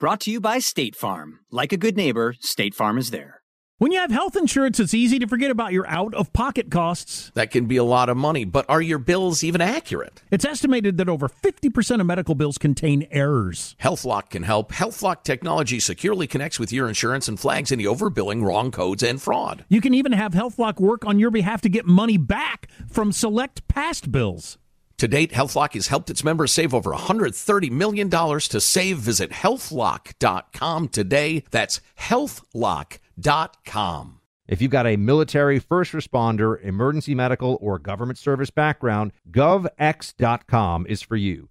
Brought to you by State Farm. Like a good neighbor, State Farm is there. When you have health insurance, it's easy to forget about your out of pocket costs. That can be a lot of money, but are your bills even accurate? It's estimated that over 50% of medical bills contain errors. HealthLock can help. HealthLock technology securely connects with your insurance and flags any overbilling, wrong codes, and fraud. You can even have HealthLock work on your behalf to get money back from select past bills. To date, HealthLock has helped its members save over $130 million to save. Visit healthlock.com today. That's healthlock.com. If you've got a military, first responder, emergency medical, or government service background, govx.com is for you.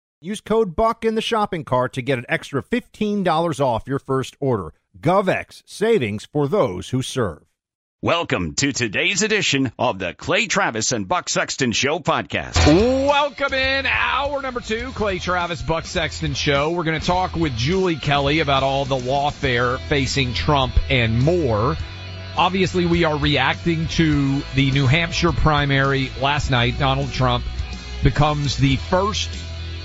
Use code BUCK in the shopping cart to get an extra $15 off your first order. GovX, savings for those who serve. Welcome to today's edition of the Clay Travis and Buck Sexton Show podcast. Welcome in hour number two, Clay Travis, Buck Sexton Show. We're going to talk with Julie Kelly about all the lawfare facing Trump and more. Obviously, we are reacting to the New Hampshire primary last night. Donald Trump becomes the first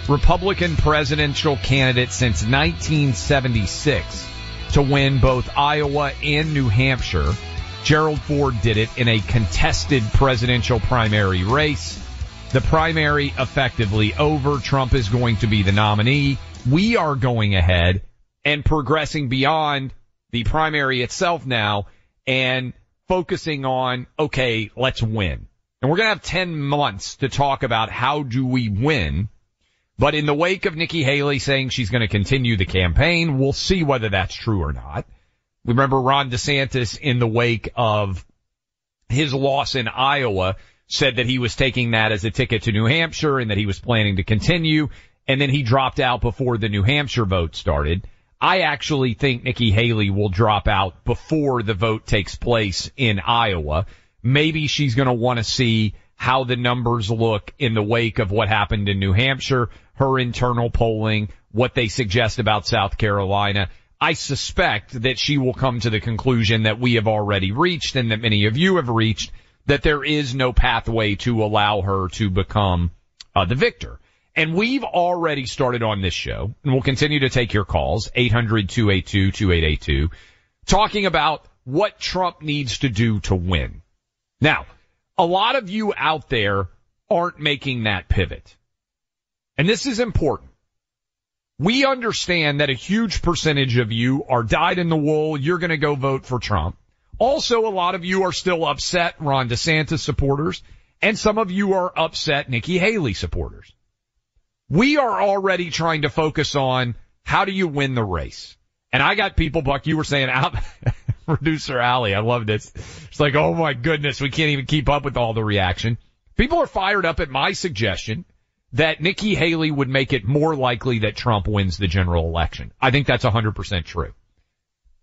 Republican presidential candidate since 1976 to win both Iowa and New Hampshire. Gerald Ford did it in a contested presidential primary race. The primary effectively over. Trump is going to be the nominee. We are going ahead and progressing beyond the primary itself now and focusing on, okay, let's win. And we're going to have 10 months to talk about how do we win but in the wake of Nikki Haley saying she's going to continue the campaign, we'll see whether that's true or not. Remember Ron DeSantis in the wake of his loss in Iowa said that he was taking that as a ticket to New Hampshire and that he was planning to continue. And then he dropped out before the New Hampshire vote started. I actually think Nikki Haley will drop out before the vote takes place in Iowa. Maybe she's going to want to see how the numbers look in the wake of what happened in New Hampshire her internal polling, what they suggest about South Carolina. I suspect that she will come to the conclusion that we have already reached and that many of you have reached that there is no pathway to allow her to become uh, the victor. And we've already started on this show and we'll continue to take your calls, 800-282-2882, talking about what Trump needs to do to win. Now, a lot of you out there aren't making that pivot and this is important. We understand that a huge percentage of you are dyed in the wool. You're going to go vote for Trump. Also, a lot of you are still upset Ron DeSantis supporters and some of you are upset Nikki Haley supporters. We are already trying to focus on how do you win the race? And I got people, Buck, you were saying out, producer Allie, I love this. It's like, oh my goodness, we can't even keep up with all the reaction. People are fired up at my suggestion that Nikki Haley would make it more likely that Trump wins the general election. I think that's 100% true.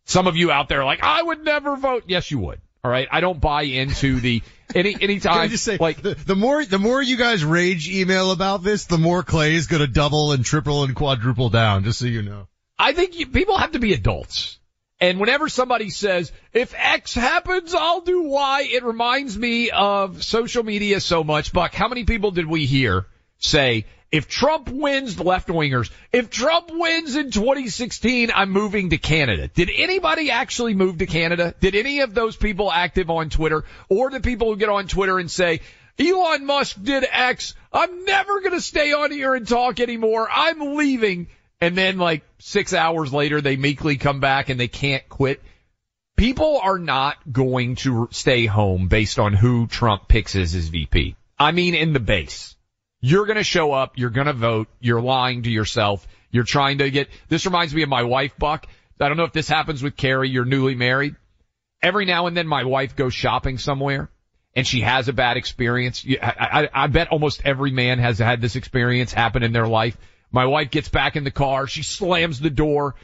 Some of you out there are like, I would never vote. Yes, you would. All right. I don't buy into the any anytime. Just say like the, the more the more you guys rage email about this, the more Clay is going to double and triple and quadruple down. Just so you know. I think you, people have to be adults. And whenever somebody says, if X happens, I'll do Y, it reminds me of social media so much. Buck, how many people did we hear say, if Trump wins the left wingers, if Trump wins in 2016, I'm moving to Canada. Did anybody actually move to Canada? Did any of those people active on Twitter or the people who get on Twitter and say, Elon Musk did X. I'm never going to stay on here and talk anymore. I'm leaving. And then like six hours later, they meekly come back and they can't quit. people are not going to stay home based on who Trump picks as his VP. I mean, in the base. You're going to show up. You're going to vote. You're lying to yourself. You're trying to get, this reminds me of my wife, Buck. I don't know if this happens with Carrie. You're newly married. Every now and then my wife goes shopping somewhere and she has a bad experience. I, I, I bet almost every man has had this experience happen in their life. My wife gets back in the car. She slams the door.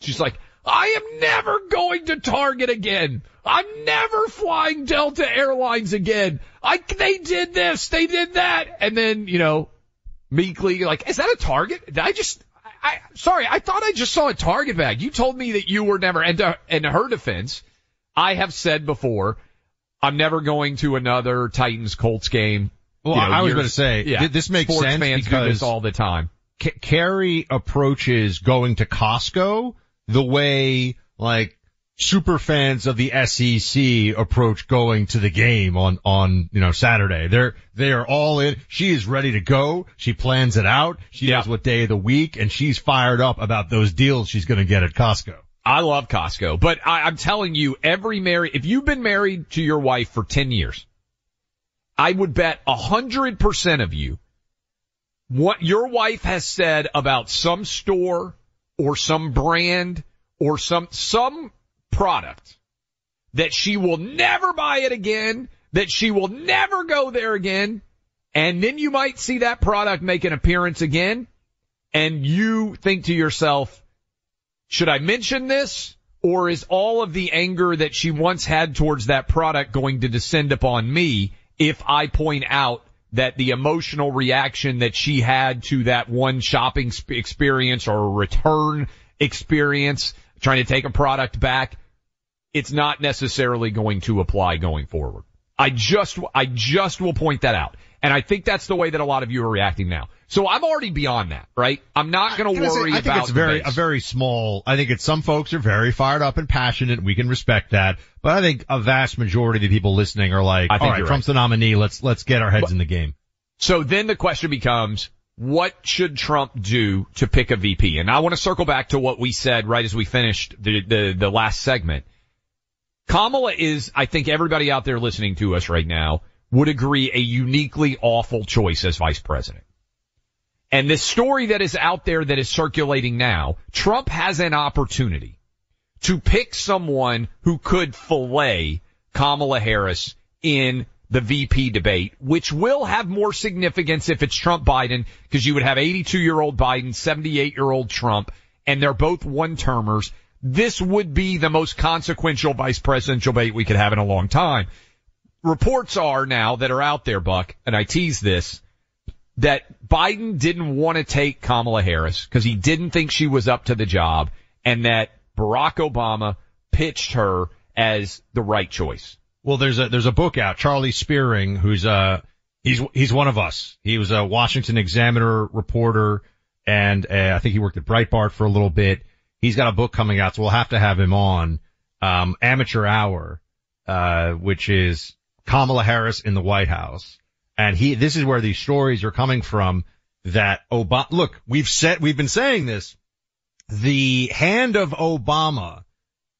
She's like, I am never going to Target again. I'm never flying Delta Airlines again. I, they did this, they did that. And then, you know, meekly, like, is that a Target? Did I just, I, sorry, I thought I just saw a Target bag. You told me that you were never, and to, in her defense, I have said before, I'm never going to another Titans Colts game. Well, you know, I was going to say, yeah, this makes sports sense fans because do this all the time. C- Carrie approaches going to Costco the way like super fans of the SEC approach going to the game on, on, you know, Saturday. They're, they are all in. She is ready to go. She plans it out. She Yeah. knows what day of the week and she's fired up about those deals she's going to get at Costco. I love Costco, but I, I'm telling you, every married, if you've been married to your wife for 10 years, I would bet a hundred percent of you, what your wife has said about some store or some brand or some, some product that she will never buy it again, that she will never go there again. And then you might see that product make an appearance again and you think to yourself, should I mention this? Or is all of the anger that she once had towards that product going to descend upon me if I point out that the emotional reaction that she had to that one shopping experience or return experience, trying to take a product back, it's not necessarily going to apply going forward. I just, I just will point that out. And I think that's the way that a lot of you are reacting now. So I'm already beyond that, right? I'm not going to I say, worry I think about it's very, a very small, I think it's some folks are very fired up and passionate. We can respect that. But I think a vast majority of the people listening are like, I think all right, Trump's the nominee. Let's, let's get our heads But- in the game. So then the question becomes, what should Trump do to pick a VP? And I want to circle back to what we said right as we finished the, the, the last segment. Kamala is, I think everybody out there listening to us right now would agree a uniquely awful choice as vice president. And this story that is out there that is circulating now, Trump has an opportunity to pick someone who could fillet Kamala Harris in the VP debate, which will have more significance if it's Trump Biden, because you would have 82 year old Biden, 78 year old Trump, and they're both one termers. This would be the most consequential vice presidential debate we could have in a long time. Reports are now that are out there, Buck, and I tease this, that Biden didn't want to take Kamala Harris because he didn't think she was up to the job and that Barack Obama pitched her as the right choice. Well, there's a there's a book out. Charlie Spiering, who's uh he's he's one of us. He was a Washington Examiner reporter, and uh, I think he worked at Breitbart for a little bit. He's got a book coming out, so we'll have to have him on. Um, Amateur Hour, uh, which is Kamala Harris in the White House, and he this is where these stories are coming from. That Obama, look, we've said we've been saying this. The hand of Obama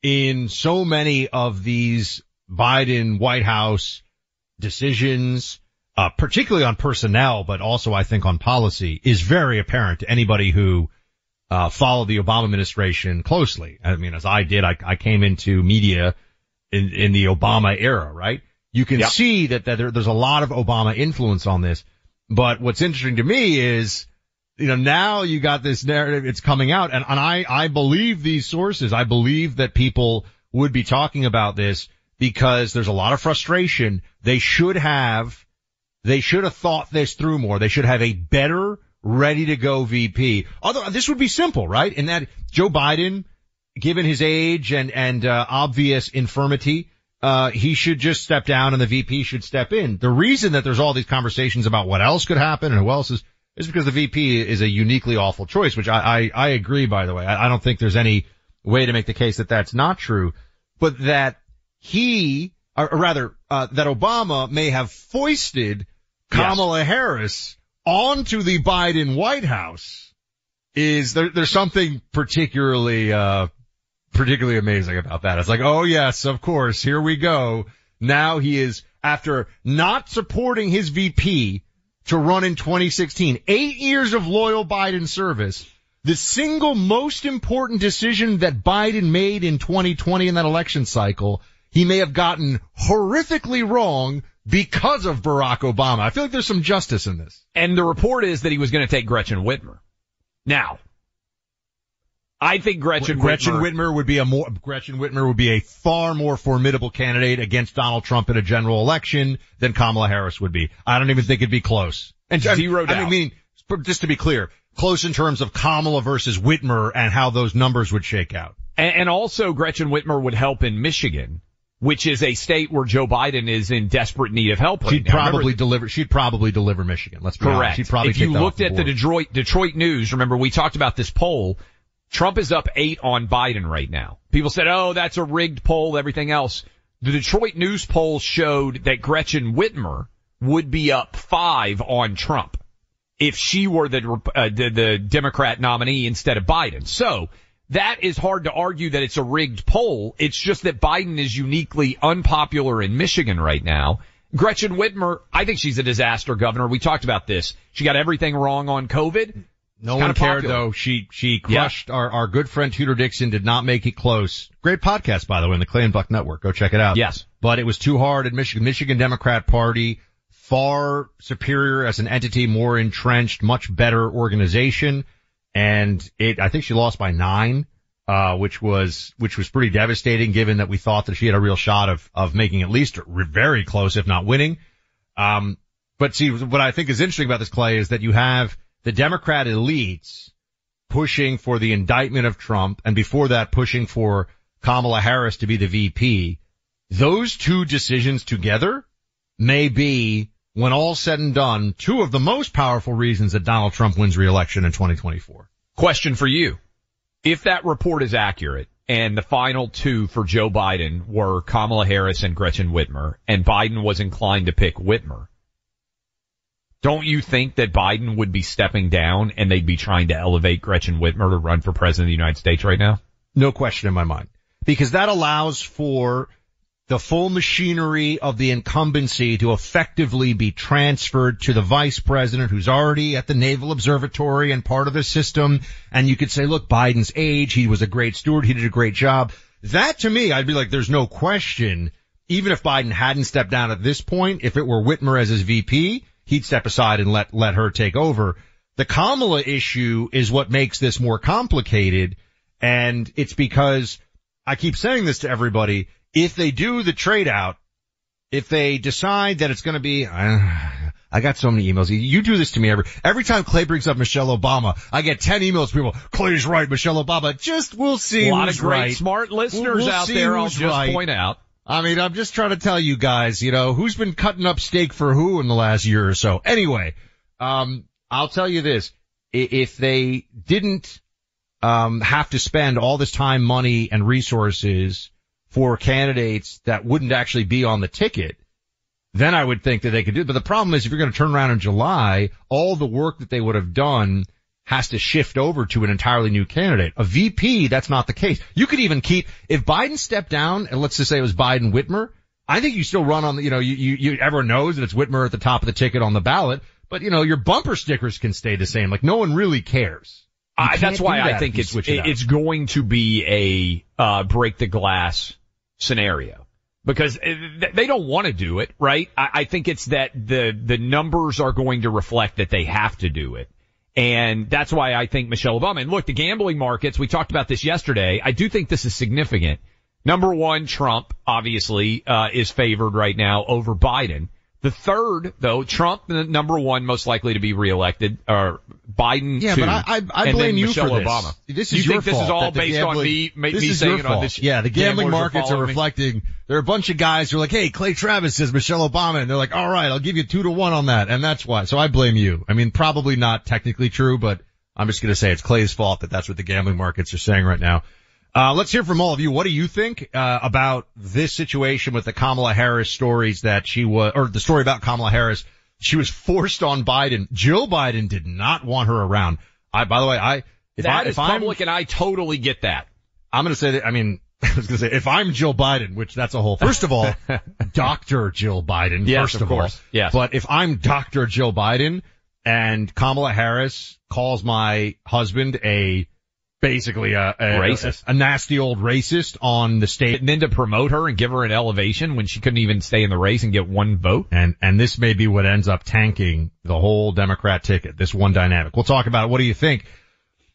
in so many of these Biden White House decisions, uh, particularly on personnel, but also I think on policy is very apparent to anybody who, uh, followed the Obama administration closely. I mean, as I did, I, I came into media in, in the Obama era, right? You can Yep. see that, that there, there's a lot of Obama influence on this. But what's interesting to me is, you know, now you got this narrative, it's coming out and, and I, I believe these sources. I believe that people would be talking about this because there's a lot of frustration. They should have, they should have thought this through more. They should have a better, ready to go VP. Although this would be simple, right? In that Joe Biden, given his age and, and, uh, obvious infirmity, uh, he should just step down and the VP should step in. The reason that there's all these conversations about what else could happen and who else is, is because the VP is a uniquely awful choice, which I, I, I agree, by the way. I, I don't think there's any way to make the case that that's not true, but that he, or, or rather, uh, that Obama may have foisted Kamala Harris onto the Biden White House is there, there's something particularly, uh, particularly amazing about that. It's like, oh yes, of course, here we go. Now he is, after not supporting his VP to run in 2016, eight years of loyal Biden service, the single most important decision that Biden made in 2020 in that election cycle, he may have gotten horrifically wrong because of Barack Obama. I feel like there's some justice in this. And the report is that he was going to take Gretchen Whitmer. Now, I think Gretchen Gretchen Whitmer, Whitmer would be a more Gretchen Whitmer would be a far more formidable candidate against Donald Trump in a general election than Kamala Harris would be. I don't even think it'd be close. And Zero I, doubt. I mean, just to be clear, close in terms of Kamala versus Whitmer and how those numbers would shake out. and, and also Gretchen Whitmer would help in Michigan, which is a state where Joe Biden is in desperate need of help right She'd now. probably Remember- deliver. She'd probably deliver Michigan. Let's be honest. Correct. She'd probably if you take that off looked at the. Detroit Detroit news, remember we talked about this poll. Trump is up eight on Biden right now. People said, "Oh, that's a rigged poll." Everything else. The Detroit news poll showed that Gretchen Whitmer would be up five on Trump if she were the uh, the, the Democrat nominee instead of Biden. So that is hard to argue that it's a rigged poll. It's just that Biden is uniquely unpopular in Michigan right now. Gretchen Whitmer, I think she's a disaster governor. We talked about this. She got everything wrong on COVID. No one cared popular. though. She she crushed our our good friend Tudor Dixon. Did not make it close. Great podcast by the way in the Clay and Buck Network. Go check it out. Yes. but it was too hard in Michigan. Michigan Democrat Party far superior as an entity, more entrenched, much better organization, and it. I think she lost by nine. Uh, which was, which was pretty devastating given that we thought that she had a real shot of, of making at least very close, if not winning. Um, but see, what I think is interesting about this, Clay, is that you have the Democrat elites pushing for the indictment of Trump and before that pushing for Kamala Harris to be the VP. Those two decisions together may be, when all said and done, two of the most powerful reasons that Donald Trump wins re-election in 2024. Question for you. If that report is accurate and the final two for Joe Biden were Kamala Harris and Gretchen Whitmer and Biden was inclined to pick Whitmer, don't you think that Biden would be stepping down and they'd be trying to elevate Gretchen Whitmer to run for president of the United States right now? No question in my mind. Because that allows for the full machinery of the incumbency to effectively be transferred to the vice president who's already at the Naval Observatory and part of the system. And you could say, look, Biden's age, he was a great steward, he did a great job. That to me, I'd be like, there's no question, even if Biden hadn't stepped down at this point, if it were Whitmer as his VP, he'd step aside and let, let her take over. The Kamala issue is what makes this more complicated. And it's because I keep saying this to everybody. If they do the trade out, if they decide that it's going to be, I, I got so many emails. You do this to me every, every time Clay brings up Michelle Obama, I get 10 emails from people, Clay's right, Michelle Obama. Just, we'll see a lot of great right. smart listeners We'll- we'll out there. I'll just right. point out. I mean, I'm just trying to tell you guys, you know, who's been cutting up steak for who in the last year or so. Anyway, um, I'll tell you this. If they didn't, um, have to spend all this time, money, and resources for candidates that wouldn't actually be on the ticket, then I would think that they could do it. But the problem is if you're going to turn around in July, all the work that they would have done has to shift over to an entirely new candidate. A VP, that's not the case. You could even keep, if Biden stepped down, and let's just say it was Biden Whitmer, I think you still run on the, you know, you, you, you, everyone knows that it's Whitmer at the top of the ticket on the ballot, but you know, your bumper stickers can stay the same. Like no one really cares. I, that's why do I think it's it it- it's going to be a uh, break the glass scenario because uh, they don't want to do it, right? I, I think it's that the the numbers are going to reflect that they have to do it. And that's why I think Michelle Obama. And look, the gambling markets, we talked about this yesterday. I do think this is significant. Number one, Trump obviously, uh, is favored right now over Biden. The third, though, Trump, the number one, most likely to be reelected, or Biden Yeah, two, but I, I, I blame you Michelle for this. Obama. This you is think your this is all based on gambling- me, this is saying your fault. this? Yeah, the gambling markets are me? reflecting. There are a bunch of guys who are like, "Hey, Clay Travis says Michelle Obama," and they're like, "All right, I'll give you two to one on that," and that's why. So I blame you. I mean, probably not technically true, but I'm just going to say it's Clay's fault that that's what the gambling markets are saying right now. Uh, let's hear from all of you. What do you think uh, about this situation with the Kamala Harris stories that she was, or the story about Kamala Harris? She was forced on Biden. Jill Biden did not want her around. I, by the way, I if That I, if I'm public, and I totally get that. I'm going to say that, I mean, I was going to say, if I'm Jill Biden, which that's a whole, first of all, Dr. Jill Biden, Yes, first of of, course. all. Yes. But if I'm Dr. Jill Biden and Kamala Harris calls my husband a, basically a, a Racist. a, a nasty old racist on the state, And then to promote her and give her an elevation when she couldn't even stay in the race and get one vote. and, and this may be what ends up tanking the whole Democrat ticket, this one dynamic. We'll talk about it. What do you think?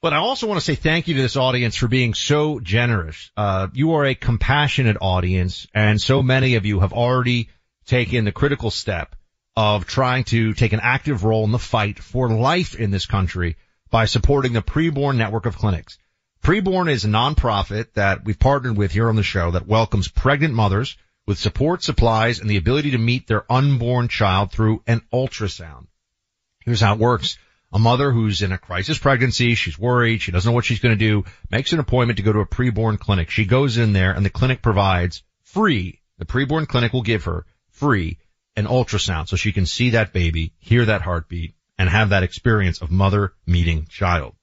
But I also want to say thank you to this audience for being so generous. Uh, you are a compassionate audience and so many of you have already taken the critical step of trying to take an active role in the fight for life in this country by supporting the Preborn network of clinics. Preborn is a nonprofit that we've partnered with here on the show that welcomes pregnant mothers with support, supplies, and the ability to meet their unborn child through an ultrasound. Here's how it works. A mother who's in a crisis pregnancy, she's worried, she doesn't know what she's going to do, makes an appointment to go to a preborn clinic. She goes in there and the clinic provides free, the preborn clinic will give her free an ultrasound so she can see that baby, hear that heartbeat, and have that experience of mother meeting child.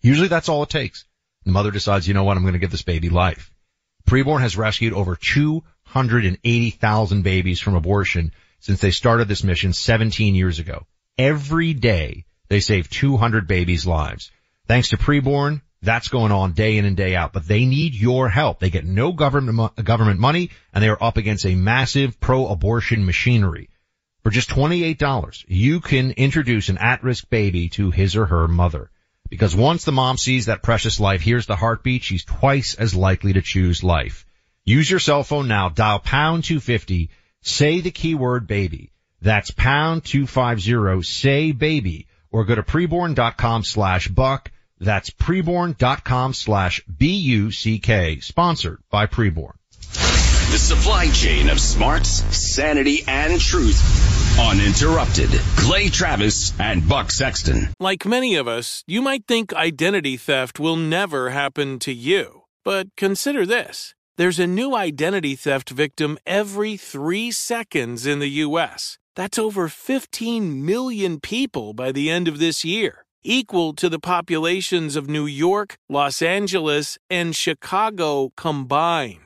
Usually that's all it takes. The mother decides, you know what, I'm going to give this baby life. Preborn has rescued over 280,000 babies from abortion since they started this mission 17 years ago. Every day they save 200 babies' lives. Thanks to Preborn, that's going on day in and day out, but they need your help. They get no government, government money and they are up against a massive pro-abortion machinery. For just $28, you can introduce an at-risk baby to his or her mother. Because once the mom sees that precious life, hears the heartbeat, she's twice as likely to choose life. Use your cell phone now, dial pound 250, say the keyword baby. That's pound 250, say baby, or go to preborn.com slash buck. That's preborn.com slash B-U-C-K, sponsored by Preborn. The supply chain of smarts, sanity, and truth. Uninterrupted. Clay Travis and Buck Sexton. Like many of us, you might think identity theft will never happen to you. But consider this. There's a new identity theft victim every three seconds in the U.S. That's over 15 million people by the end of this year, equal to the populations of New York, Los Angeles, and Chicago combined.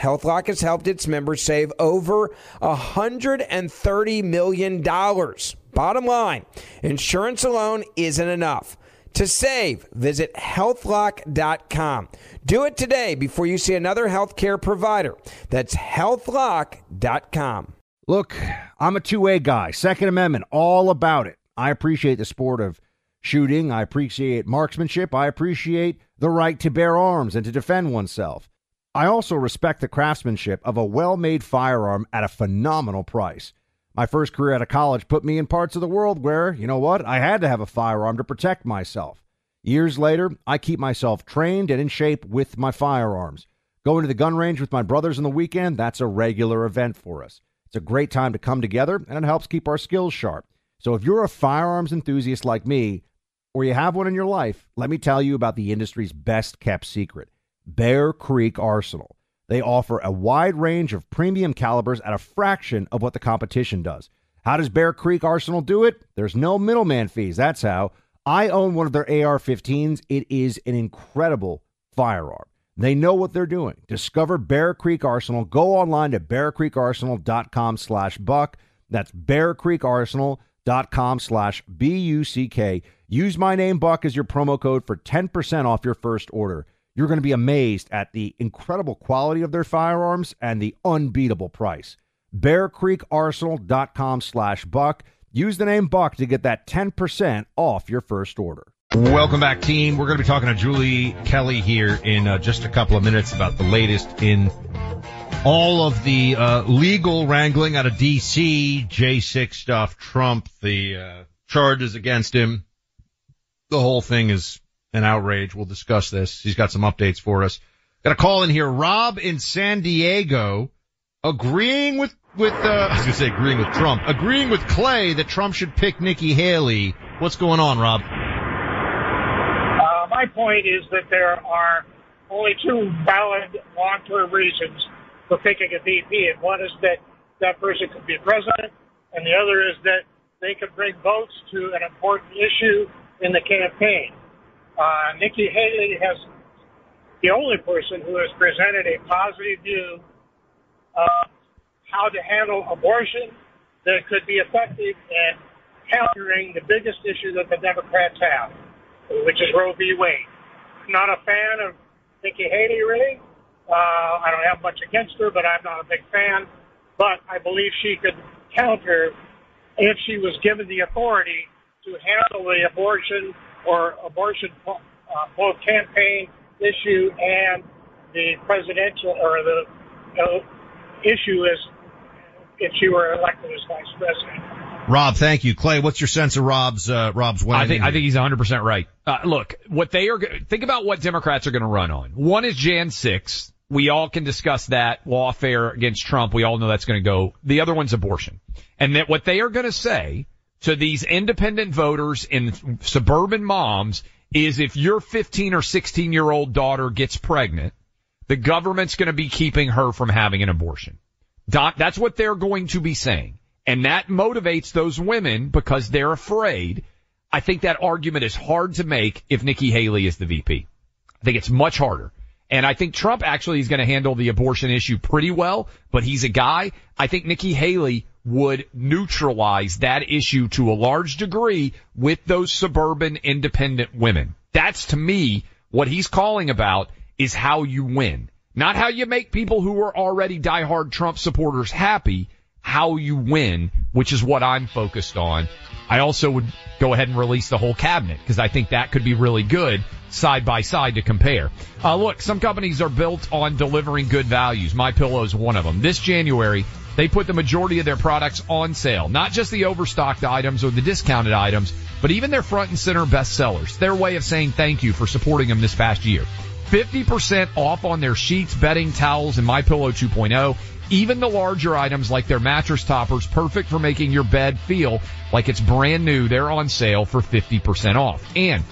HealthLock has helped its members save over $130 million. Bottom line, insurance alone isn't enough. To save, visit healthlock.com. Do it today before you see another healthcare provider. That's healthlock.com. Look, I'm a 2A guy, Second Amendment, all about it. I appreciate the sport of shooting. I appreciate marksmanship. I appreciate the right to bear arms and to defend oneself. I also respect the craftsmanship of a well made firearm at a phenomenal price. My first career out of college put me in parts of the world where, you know what, I had to have a firearm to protect myself. Years later, I keep myself trained and in shape with my firearms. Going to the gun range with my brothers on the weekend, that's a regular event for us. It's a great time to come together and it helps keep our skills sharp. So if you're a firearms enthusiast like me, or you have one in your life, let me tell you about the industry's best kept secret Bear Creek Arsenal. They offer a wide range of premium calibers at a fraction of what the competition does. How does Bear Creek Arsenal do it? There's no middleman fees. That's how. I own one of their AR 15s. It is an incredible firearm. They know what they're doing. Discover Bear Creek Arsenal. Go online to bearcreekarsenal.com slash buck. That's bearcreekarsenal.com slash B-U-C-K. Use my name, Buck, as your promo code for 10% off your first order. You're going to be amazed at the incredible quality of their firearms and the unbeatable price. bearcreekarsenal.com slash buck. Use the name Buck to get that 10% off your first order. Welcome back, team. We're going to be talking to Julie Kelly here in uh, just a couple of minutes about the latest in all of the uh, legal wrangling out of D.C., J6 stuff, Trump, the uh, charges against him. The whole thing is an outrage. We'll discuss this. He's got some updates for us. Got a call in here. Rob in San Diego agreeing with, with, uh, I was going to say agreeing with Trump, agreeing with Clay that Trump should pick Nikki Haley. What's going on, Rob? my point is that there are only two valid long-term reasons for picking a VP, and one is that that person could be a president, and the other is that they could bring votes to an important issue in the campaign. Uh, Nikki Haley has the only person who has presented a positive view of how to handle abortion that could be effective in countering the biggest issue that the Democrats have which is Roe v. Wade. Not a fan of Nikki Haley, really. Uh, I don't have much against her, but I'm not a big fan. But I believe she could counter if she was given the authority to handle the abortion or abortion uh, both campaign issue and the presidential or the uh, issue is if she were elected as vice president. Rob, thank you. Clay, what's your sense of Rob's uh, Rob's I think I think he's 100 percent right. Uh, look, what they are think about what Democrats are going to run on. One is Jan 6. We all can discuss that lawfare against Trump. We all know that's going to go. The other one's abortion, and that what they are going to say to these independent voters and suburban moms is if your 15 or 16 year old daughter gets pregnant, the government's going to be keeping her from having an abortion. That's what they're going to be saying. And that motivates those women because they're afraid. I think that argument is hard to make if Nikki Haley is the VP. I think it's much harder. And I think Trump actually is going to handle the abortion issue pretty well, but he's a guy. I think Nikki Haley would neutralize that issue to a large degree with those suburban independent women. That's to me what he's calling about is how you win. Not how you make people who are already diehard Trump supporters happy, how you win, which is what I'm focused on. I also would go ahead and release the whole cabinet because I think that could be really good side by side to compare. Uh, look, some companies are built on delivering good values. My Pillow is one of them. This January, they put the majority of their products on sale, not just the overstocked items or the discounted items, but even their front and center bestsellers. Their way of saying thank you for supporting them this past year. 50% off on their sheets, bedding, towels, and My Pillow 2.0. Even the larger items like their mattress toppers, perfect for making your bed feel like it's brand new. They're on sale for 50% off. And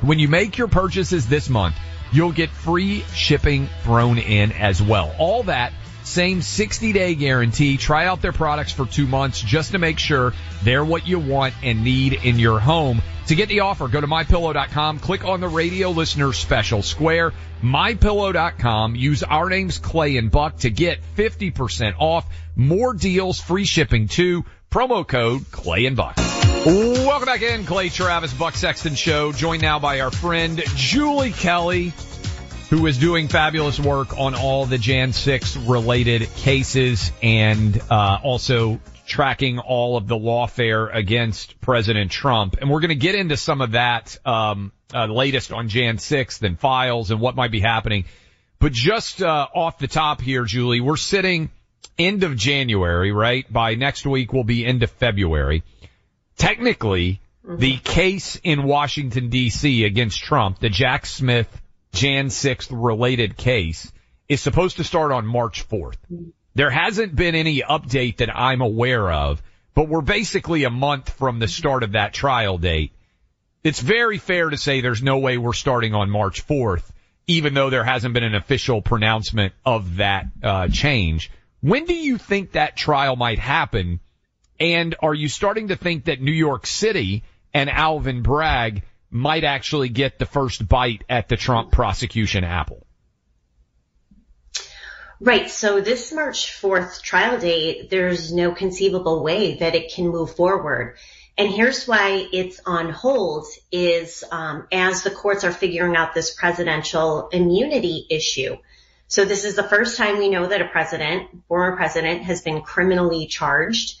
when you make your purchases this month, you'll get free shipping thrown in as well. All that same 60 day guarantee. Try out their products for two months just to make sure they're what you want and need in your home. To get the offer, go to mypillow.com, click on the radio listener special square, mypillow.com, use our names Clay and Buck to get 50% off, more deals, free shipping too, promo code Clay and Buck. Welcome back in, Clay Travis, Buck Sexton Show, joined now by our friend Julie Kelly, who is doing fabulous work on all the Jan 6 related cases and uh, also tracking all of the lawfare against President Trump. And we're going to get into some of that um, uh, latest on Jan 6th and files and what might be happening. But just uh, off the top here, Julie, we're sitting end of January, right? By next week, we'll be into February. Technically, mm-hmm. the case in Washington, D.C. against Trump, the Jack Smith Jan 6th related case is supposed to start on March 4th. There hasn't been any update that I'm aware of, but we're basically a month from the start of that trial date. It's very fair to say there's no way we're starting on March 4th, even though there hasn't been an official pronouncement of that uh, change. When do you think that trial might happen? And are you starting to think that New York City and Alvin Bragg might actually get the first bite at the Trump prosecution apple? Right. So this March 4th trial date, there's no conceivable way that it can move forward. And here's why it's on hold is um, as the courts are figuring out this presidential immunity issue. So this is the first time we know that a president, former president, has been criminally charged,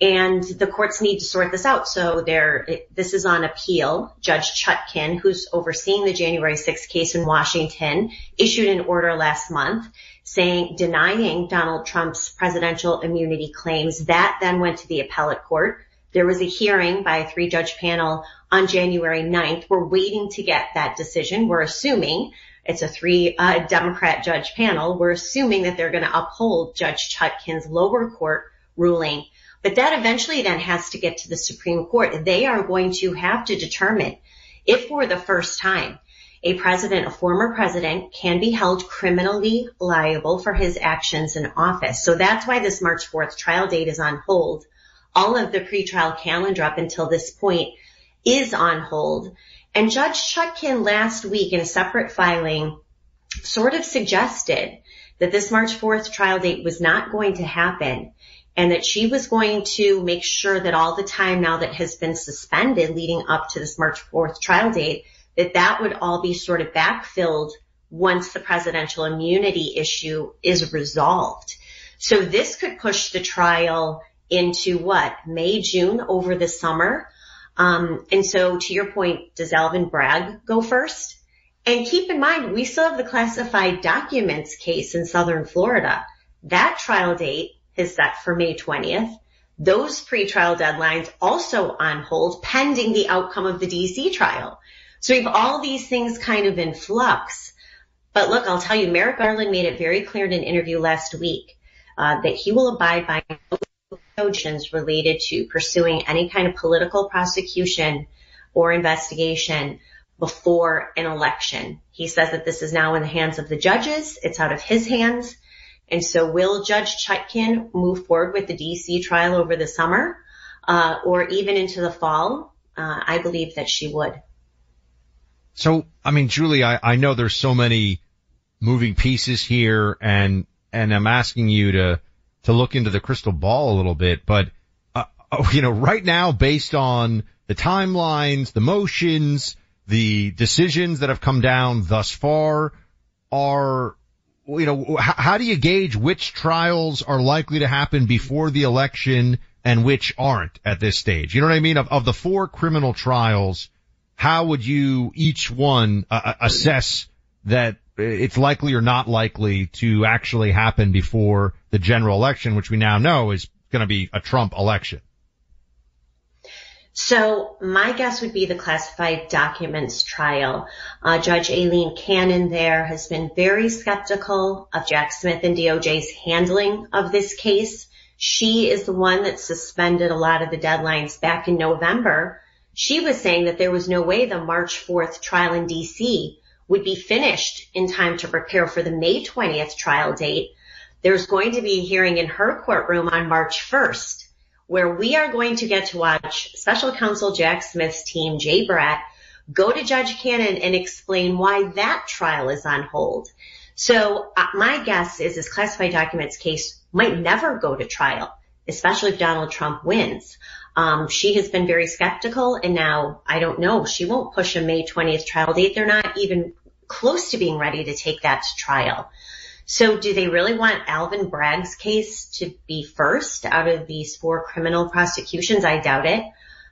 and the courts need to sort this out. So there, this is on appeal. Judge Chutkan, who's overseeing the January 6th case in Washington, issued an order last month saying denying Donald Trump's presidential immunity claims. That then went to the appellate court. There was a hearing by a three judge panel on January 9th. We're waiting to get that decision. We're assuming it's a three uh, Democrat judge panel. We're assuming that they're going to uphold Judge Chutkan's lower court ruling. But that eventually then has to get to the Supreme Court. They are going to have to determine if for the first time a president, a former president can be held criminally liable for his actions in office. So that's why this March 4th trial date is on hold. All of the pretrial calendar up until this point is on hold. And Judge Chutkan last week in a separate filing sort of suggested that this March 4th trial date was not going to happen and that she was going to make sure that all the time now that has been suspended leading up to this March 4th trial date that that would all be sort of backfilled once the presidential immunity issue is resolved. So this could push the trial into what, May, June over the summer. Um, and so to your point, does Alvin Bragg go first? And keep in mind, we still have the classified documents case in Southern Florida. That trial date is set for May 20th. Those pretrial deadlines also on hold pending the outcome of the DC trial. So we have all these things kind of in flux. But look, I'll tell you, Merrick Garland made it very clear in an interview last week uh, that he will abide by notions related to pursuing any kind of political prosecution or investigation before an election. He says that this is now in the hands of the judges. It's out of his hands. And so will Judge Chutkan move forward with the DC trial over the summer uh, or even into the fall? Uh, I believe that she would. So, I mean, Julie, I, I know there's so many moving pieces here and, and I'm asking you to, to look into the crystal ball a little bit, but, uh, uh, you know, right now based on the timelines, the motions, the decisions that have come down thus far are, you know, how, how do you gauge which trials are likely to happen before the election and which aren't at this stage? You know what I mean? Of, of the four criminal trials, how would you each one uh, uh, assess that it's likely or not likely to actually happen before the general election, which we now know is going to be a Trump election? So my guess would be the classified documents trial. Uh, Judge Aileen Cannon there has been very skeptical of Jack Smith and DOJ's handling of this case. She is the one that suspended a lot of the deadlines back in November she was saying that there was no way the March 4th trial in DC would be finished in time to prepare for the May 20th trial date. There's going to be a hearing in her courtroom on March 1st where we are going to get to watch special counsel Jack Smith's team, Jay Bratt, go to Judge Cannon and explain why that trial is on hold. So uh, my guess is this classified documents case might never go to trial, especially if Donald Trump wins. Um, she has been very skeptical and now I don't know. She won't push a May 20th trial date. They're not even close to being ready to take that to trial. So do they really want Alvin Bragg's case to be first out of these four criminal prosecutions? I doubt it.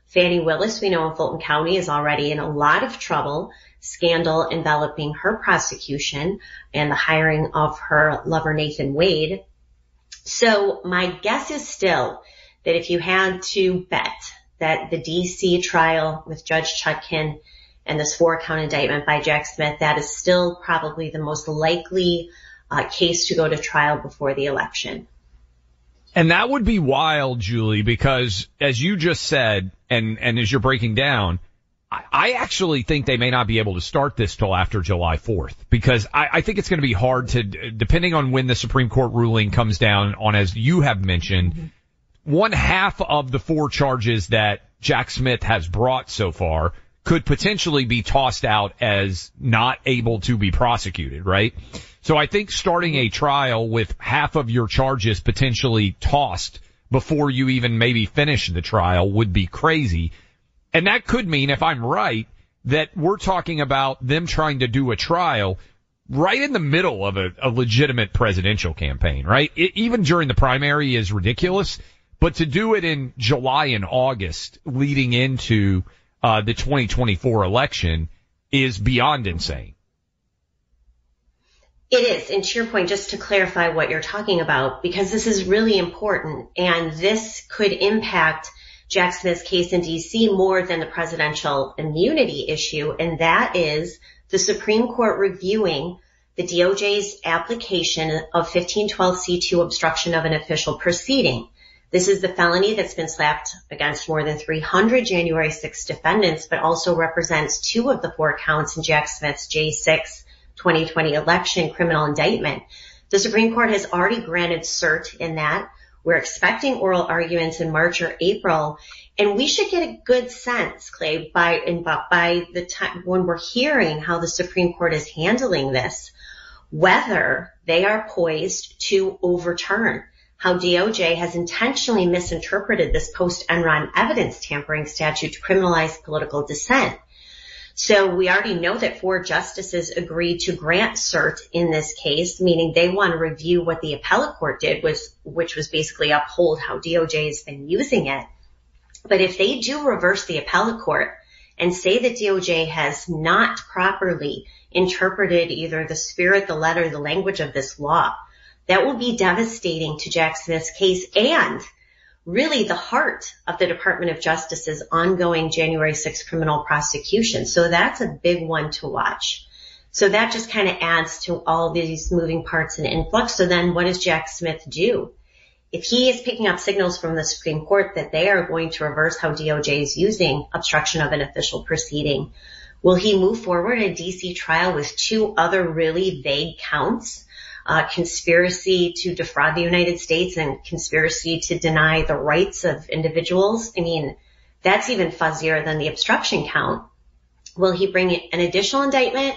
Fani Willis, we know in Fulton County is already in a lot of trouble, scandal enveloping her prosecution and the hiring of her lover Nathan Wade. So my guess is still that if you had to bet that the DC trial with Judge Chutkan and this four count indictment by Jack Smith, that is still probably the most likely uh, case to go to trial before the election. And that would be wild, Julie, because as you just said, and, and as you're breaking down, I, I actually think they may not be able to start this till after July 4th because I, I think it's going to be hard to, depending on when the Supreme Court ruling comes down on, as you have mentioned, mm-hmm. One half of the four charges that Jack Smith has brought so far could potentially be tossed out as not able to be prosecuted, right? So I think starting a trial with half of your charges potentially tossed before you even maybe finish the trial would be crazy. And that could mean, if I'm right, that we're talking about them trying to do a trial right in the middle of a, a legitimate presidential campaign, right? It, even during the primary is ridiculous, but to do it in July and August leading into uh, the 2024 election is beyond insane. It is. And to your point, just to clarify what you're talking about, because this is really important and this could impact Jack Smith's case in DC more than the presidential immunity issue. And that is the Supreme Court reviewing the DOJ's application of 1512C2 obstruction of an official proceeding. This is the felony that's been slapped against more than 300 January 6 defendants, but also represents two of the four counts in Jack Smith's J6 2020 election criminal indictment. The Supreme Court has already granted cert in that. We're expecting oral arguments in March or April, and we should get a good sense, Clay, by, by the time when we're hearing how the Supreme Court is handling this, whether they are poised to overturn how DOJ has intentionally misinterpreted this post-Enron evidence tampering statute to criminalize political dissent. So we already know that four justices agreed to grant cert in this case, meaning they want to review what the appellate court did, which was basically uphold how DOJ has been using it. But if they do reverse the appellate court and say that DOJ has not properly interpreted either the spirit, the letter, the language of this law, that will be devastating to Jack Smith's case and really the heart of the Department of Justice's ongoing January 6 criminal prosecution. So that's a big one to watch. So that just kind of adds to all these moving parts and influx. So then what does Jack Smith do? If he is picking up signals from the Supreme Court that they are going to reverse how DOJ is using obstruction of an official proceeding, will he move forward a DC trial with two other really vague counts? Uh, conspiracy to defraud the United States and conspiracy to deny the rights of individuals. I mean, that's even fuzzier than the obstruction count. Will he bring an additional indictment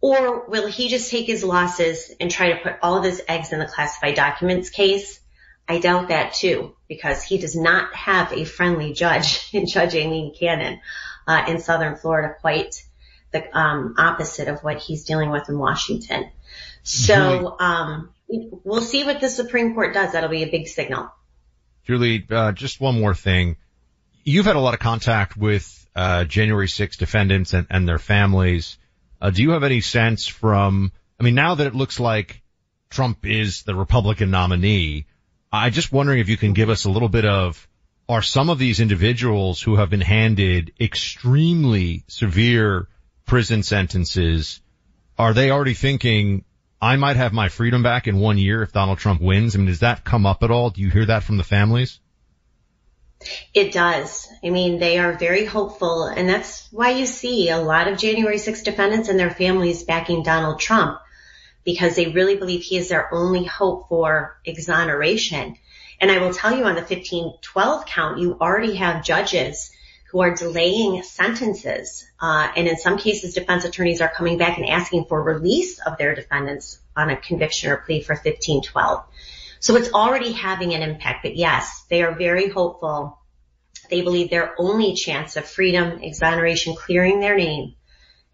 or will he just take his losses and try to put all of his eggs in the classified documents case? I doubt that too, because he does not have a friendly judge in Judge Aileen Cannon uh, in Southern Florida, quite the um, opposite of what he's dealing with in Washington. So um, we'll see what the Supreme Court does. That'll be a big signal. Julie, uh, just one more thing. You've had a lot of contact with uh, January 6 defendants and, and their families. Uh, do you have any sense from, I mean, now that it looks like Trump is the Republican nominee, I'm just wondering if you can give us a little bit of, are some of these individuals who have been handed extremely severe prison sentences, are they already thinking I might have my freedom back in one year if Donald Trump wins. I mean, does that come up at all? Do you hear that from the families? It does. I mean, they are very hopeful, and that's why you see a lot of January 6 defendants and their families backing Donald Trump because they really believe he is their only hope for exoneration. And I will tell you on the 1512 count, you already have judges who are delaying sentences. Uh, and in some cases, defense attorneys are coming back and asking for release of their defendants on a conviction or plea for 1512. So it's already having an impact. But yes, they are very hopeful. They believe their only chance of freedom, exoneration, clearing their name,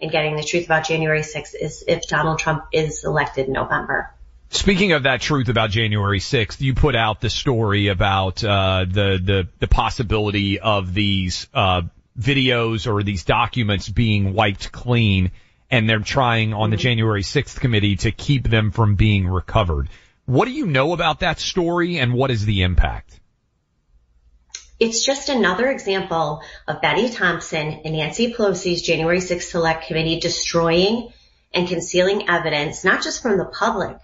and getting the truth about January 6th is if Donald Trump is elected in November. Speaking of that truth about January 6th, you put out the story about uh, the the the possibility of these uh, videos or these documents being wiped clean, and they're trying on the mm-hmm. January 6th committee to keep them from being recovered. What do you know about that story, and what is the impact? It's just another example of Benny Thompson and Nancy Pelosi's January 6th Select Committee destroying and concealing evidence, not just from the public,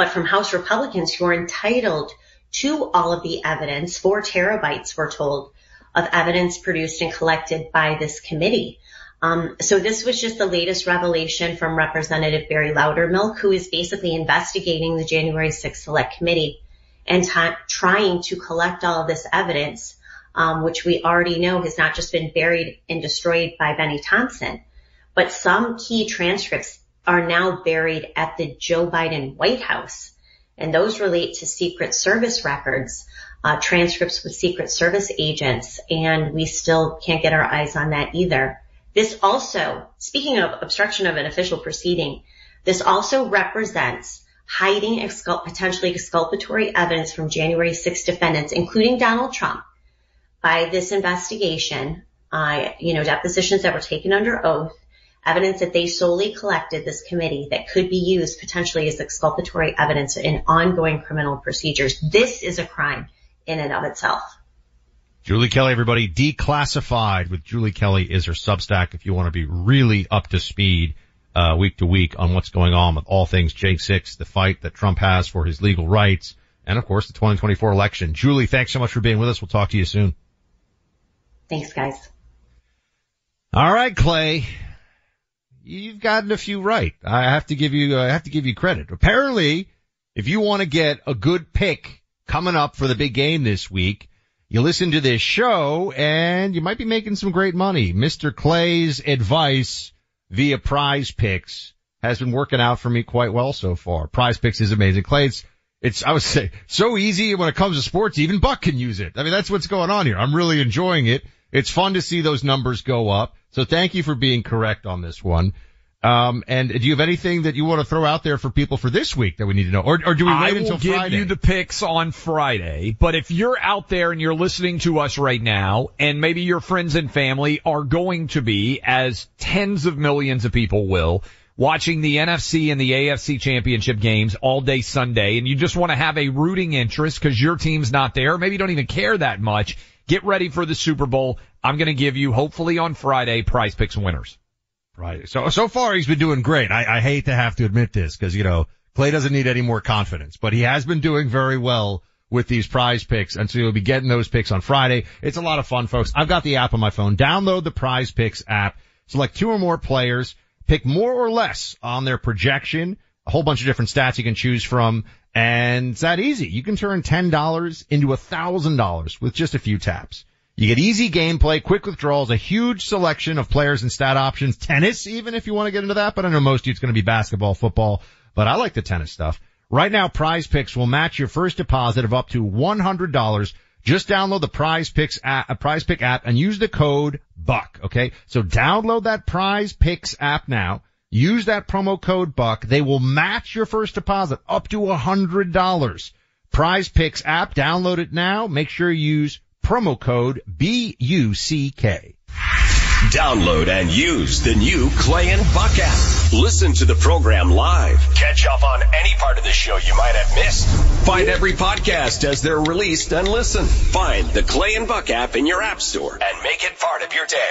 but from House Republicans who are entitled to all of the evidence, four terabytes, we're told, of evidence produced and collected by this committee. Um, so this was just the latest revelation from Representative Barry Loudermilk, who is basically investigating the January 6th Select Committee and trying to collect all of this evidence, um, which we already know has not just been buried and destroyed by Benny Thompson, but some key transcripts are now buried at the Joe Biden White House. And those relate to Secret Service records, uh, transcripts with Secret Service agents, and we still can't get our eyes on that either. This also, speaking of obstruction of an official proceeding, this also represents hiding exculp- potentially exculpatory evidence from January 6 defendants, including Donald Trump, by this investigation, uh, you know, depositions that were taken under oath, evidence that they solely collected this committee that could be used potentially as exculpatory evidence in ongoing criminal procedures. This is a crime in and of itself. Julie Kelly, everybody, declassified with Julie Kelly is her Substack if you want to be really up to speed uh, week to week on what's going on with all things J6, the fight that Trump has for his legal rights, and of course the 2024 election. Julie, thanks so much for being with us. We'll talk to you soon. Thanks, guys. All right, Clay. You've gotten a few right. I have to give you, I have to give you credit. Apparently, if you want to get a good pick coming up for the big game this week, you listen to this show and you might be making some great money. Mr. Clay's advice via prize picks has been working out for me quite well so far. Prize picks is amazing. Clay, it's, it's, I would say, so easy when it comes to sports, even Buck can use it. I mean, that's what's going on here. I'm really enjoying it. It's fun to see those numbers go up. So thank you for being correct on this one. Um, and do you have anything that you want to throw out there for people for this week that we need to know, or, or do we wait I until will give you the picks on Friday. But if you're out there and you're listening to us right now, and maybe your friends and family are going to be, as tens of millions of people will, watching the NFC and the AFC championship games all day Sunday, and you just want to have a rooting interest because your team's not there, maybe you don't even care that much. Get ready for the Super Bowl. I'm going to give you, hopefully on Friday, prize picks winners. Right. So, so far he's been doing great. I, I hate to have to admit this because, you know, Clay doesn't need any more confidence, but he has been doing very well with these prize picks. And so you'll be getting those picks on Friday. It's a lot of fun, folks. I've got the app on my phone. Download the prize picks app. Select two or more players. Pick more or less on their projection. A whole bunch of different stats you can choose from. And it's that easy. You can turn $10 into $1,000 with just a few taps. You get easy gameplay, quick withdrawals, a huge selection of players and stat options, tennis even if you want to get into that, but I know most of you it's going to be basketball, football, but I like the tennis stuff. Right now, Prize Picks will match your first deposit of up to $100. Just download the Prize Picks app, a uh, Prize Pick app and use the code BUCK, okay? So download that Prize Picks app now. Use that promo code BUCK. They will match your first deposit up to $100. Prize Picks app, download it now. Make sure you use promo code B-U-C-K. Download and use the new Clay and Buck app. Listen to the program live. Catch up on any part of the show you might have missed. Find every podcast as they're released and listen. Find the Clay and Buck app in your app store and make it part of your day.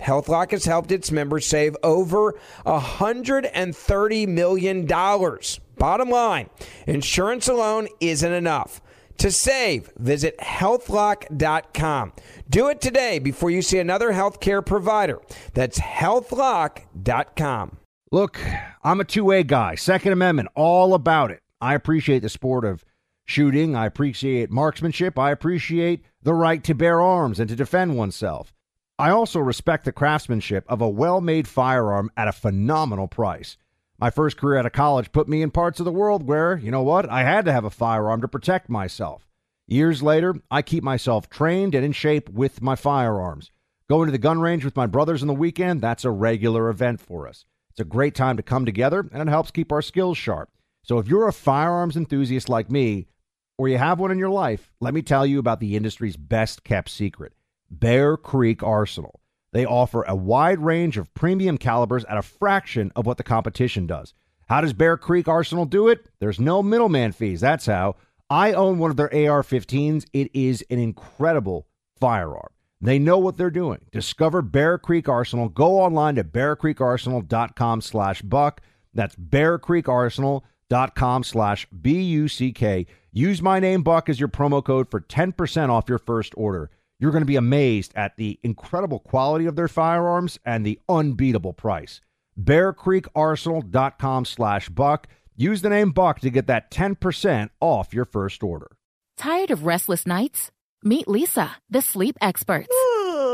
HealthLock has helped its members save over $130 million. Bottom line, insurance alone isn't enough. To save, visit healthlock.com. Do it today before you see another healthcare provider. That's healthlock.com. Look, I'm a 2A guy. Second Amendment, all about it. I appreciate the sport of shooting. I appreciate marksmanship. I appreciate the right to bear arms and to defend oneself. I also respect the craftsmanship of a well made firearm at a phenomenal price. My first career out of college put me in parts of the world where, you know what, I had to have a firearm to protect myself. Years later, I keep myself trained and in shape with my firearms. Going to the gun range with my brothers on the weekend, that's a regular event for us. It's a great time to come together and it helps keep our skills sharp. So if you're a firearms enthusiast like me, or you have one in your life, let me tell you about the industry's best kept secret. Bear Creek Arsenal. They offer a wide range of premium calibers at a fraction of what the competition does. How does Bear Creek Arsenal do it? There's no middleman fees. That's how. I own one of their AR 15s. It is an incredible firearm. They know what they're doing. Discover Bear Creek Arsenal. Go online to bearcreekarsenal.com slash buck. That's bearcreekarsenal.com slash B-U-C-K. Use my name, Buck, as your promo code for 10% off your first order. You're going to be amazed at the incredible quality of their firearms and the unbeatable price. BearCreekArsenal.com slash Buck. Use the name Buck to get that 10% off your first order. Tired of restless nights? Meet Leesa, the sleep experts.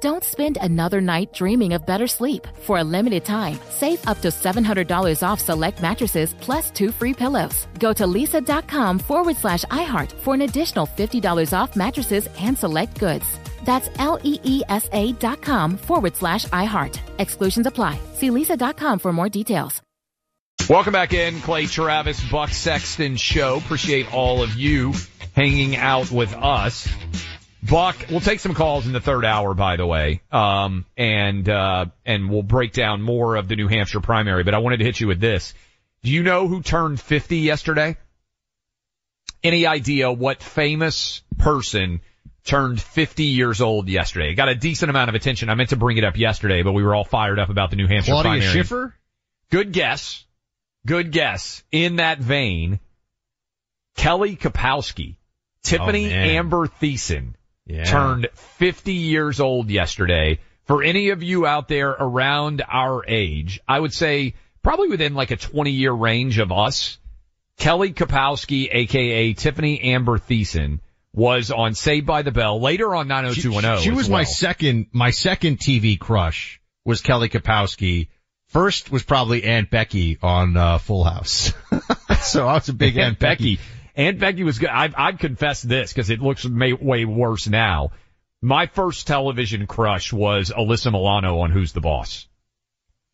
Don't spend another night dreaming of better sleep. For a limited time, save up to $700 off select mattresses plus two free pillows. Go to leesa.com forward slash iHeart for an additional $50 off mattresses and select goods. That's L E E S A dot com forward slash iHeart. Exclusions apply. See leesa.com for more details. Welcome back in, Clay Travis, Buck Sexton Show. Appreciate all of you hanging out with us. Buck, we'll take some calls in the third hour, by the way, um, and uh, and we'll break down more of the New Hampshire primary. But I wanted to hit you with this. Do you know who turned 50 yesterday? Any idea what famous person turned 50 years old yesterday? It got a decent amount of attention. I meant to bring it up yesterday, but we were all fired up about the New Hampshire Claudia primary. Schiffer? Good guess. Good guess. In that vein, Kelly Kapowski, Tiffani Oh. Amber Thiessen Yeah. turned 50 years old yesterday. For any of you out there around our age, I would say probably within like a 20 year range of us, Kelly Kapowski, aka Tiffani Amber Thiessen, was on Saved by the Bell, later on 90210. She as was my well. second, my second TV crush was Kelly Kapowski. First was probably Aunt Becky on uh, Full House. so I was a big Aunt, Becky. Aunt Becky was good. I've, I've confessed this because it looks may, way worse now. My first television crush was Alyssa Milano on Who's the Boss.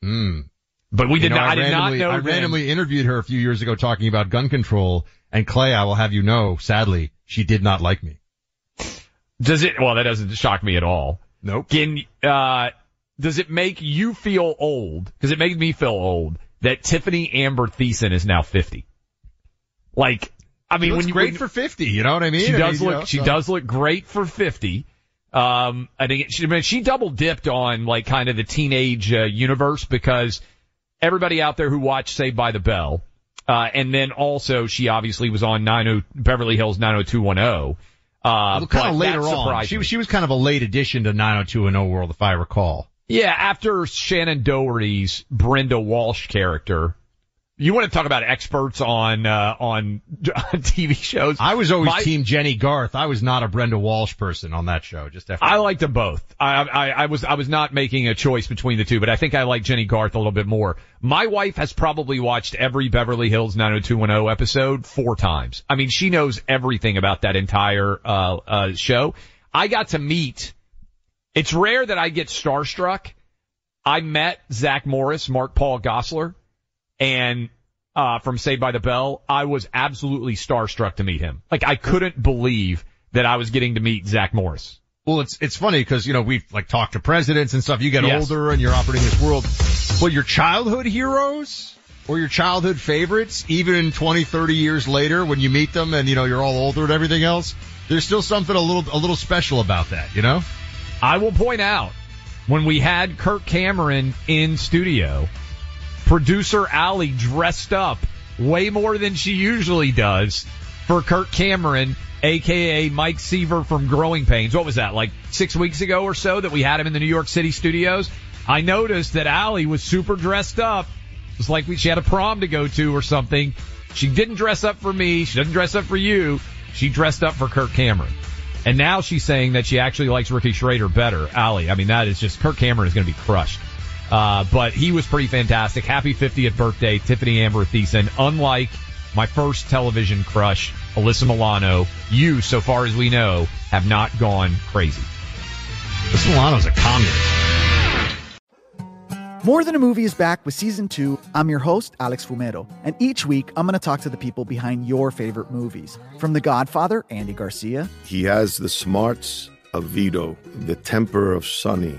Mm. But we You did know, not, I, did not randomly- know I randomly interviewed her a few years ago talking about gun control. And Clay, I will have you know, sadly, she did not like me. Does it? Well, that doesn't shock me at all. Nope. Can uh, does it make you feel old? Because it made me feel old that Tiffani Amber Thiessen is now fifty. Like, I mean, when you great when- for 50, you know what I mean? She I does mean, you look. know, she so- does look great for fifty. Um, I think she, I mean, she double dipped on like kind of the teenage uh, universe because everybody out there who watched Saved by the Bell, uh, and then also she obviously was on 90 Beverly Hills 90210. Uh, Well, kind of later on. She, was- she was kind of a late addition to 90210 World, if I recall. Yeah, after Shannen Doherty's Brenda Walsh character. You want to talk about experts on uh, on TV shows? I was always My- team Jennie Garth. I was not a Brenda Walsh person on that show. Just FYI. I liked them both. I, I, I was, I was not making a choice between the two, but I think I like Jennie Garth a little bit more. My wife has probably watched every Beverly Hills 90210 episode four times. I mean, she knows everything about that entire, uh, uh, show. I got to meet, it's rare that I get starstruck. I met Zach Morris, Mark Paul Gosselaar, and uh, from Saved by the Bell, I was absolutely starstruck to meet him. Like I couldn't believe that I was getting to meet Zach Morris. Well, it's it's funny because you know we've like talked to presidents and stuff. You get Yes. older and you're operating this world. Well, your childhood heroes, or your childhood favorites, even 20, 30 years later when you meet them and, you know, you're all older and everything else, there's still something a little, a little special about that, you know? I will point out when we had Kirk Cameron in studio, producer Allie dressed up way more than she usually does for Kirk Cameron, aka Mike Seaver from Growing Pains. What was that, like six weeks ago or so that we had him in the New York City studios? I noticed that Allie was super dressed up. It's like she had a prom to go to or something. She didn't dress up for me. She doesn't dress up for you. She dressed up for Kirk Cameron. And now she's saying that she actually likes Ricky Schroder better. Allie, I mean, that is just, Kirk Cameron is going to be crushed. Uh, but he was pretty fantastic. Happy 50th birthday, Tiffani Amber Thiessen. Unlike my first television crush, Alyssa Milano, you, so far as we know, have not gone crazy. Alyssa Milano's a communist. More Than a Movie is back with season two. I'm your host, Alex Fumero, and each week I'm going to talk to the people behind your favorite movies. From The Godfather, Andy Garcia. He has the smarts of Vito, the temper of Sonny,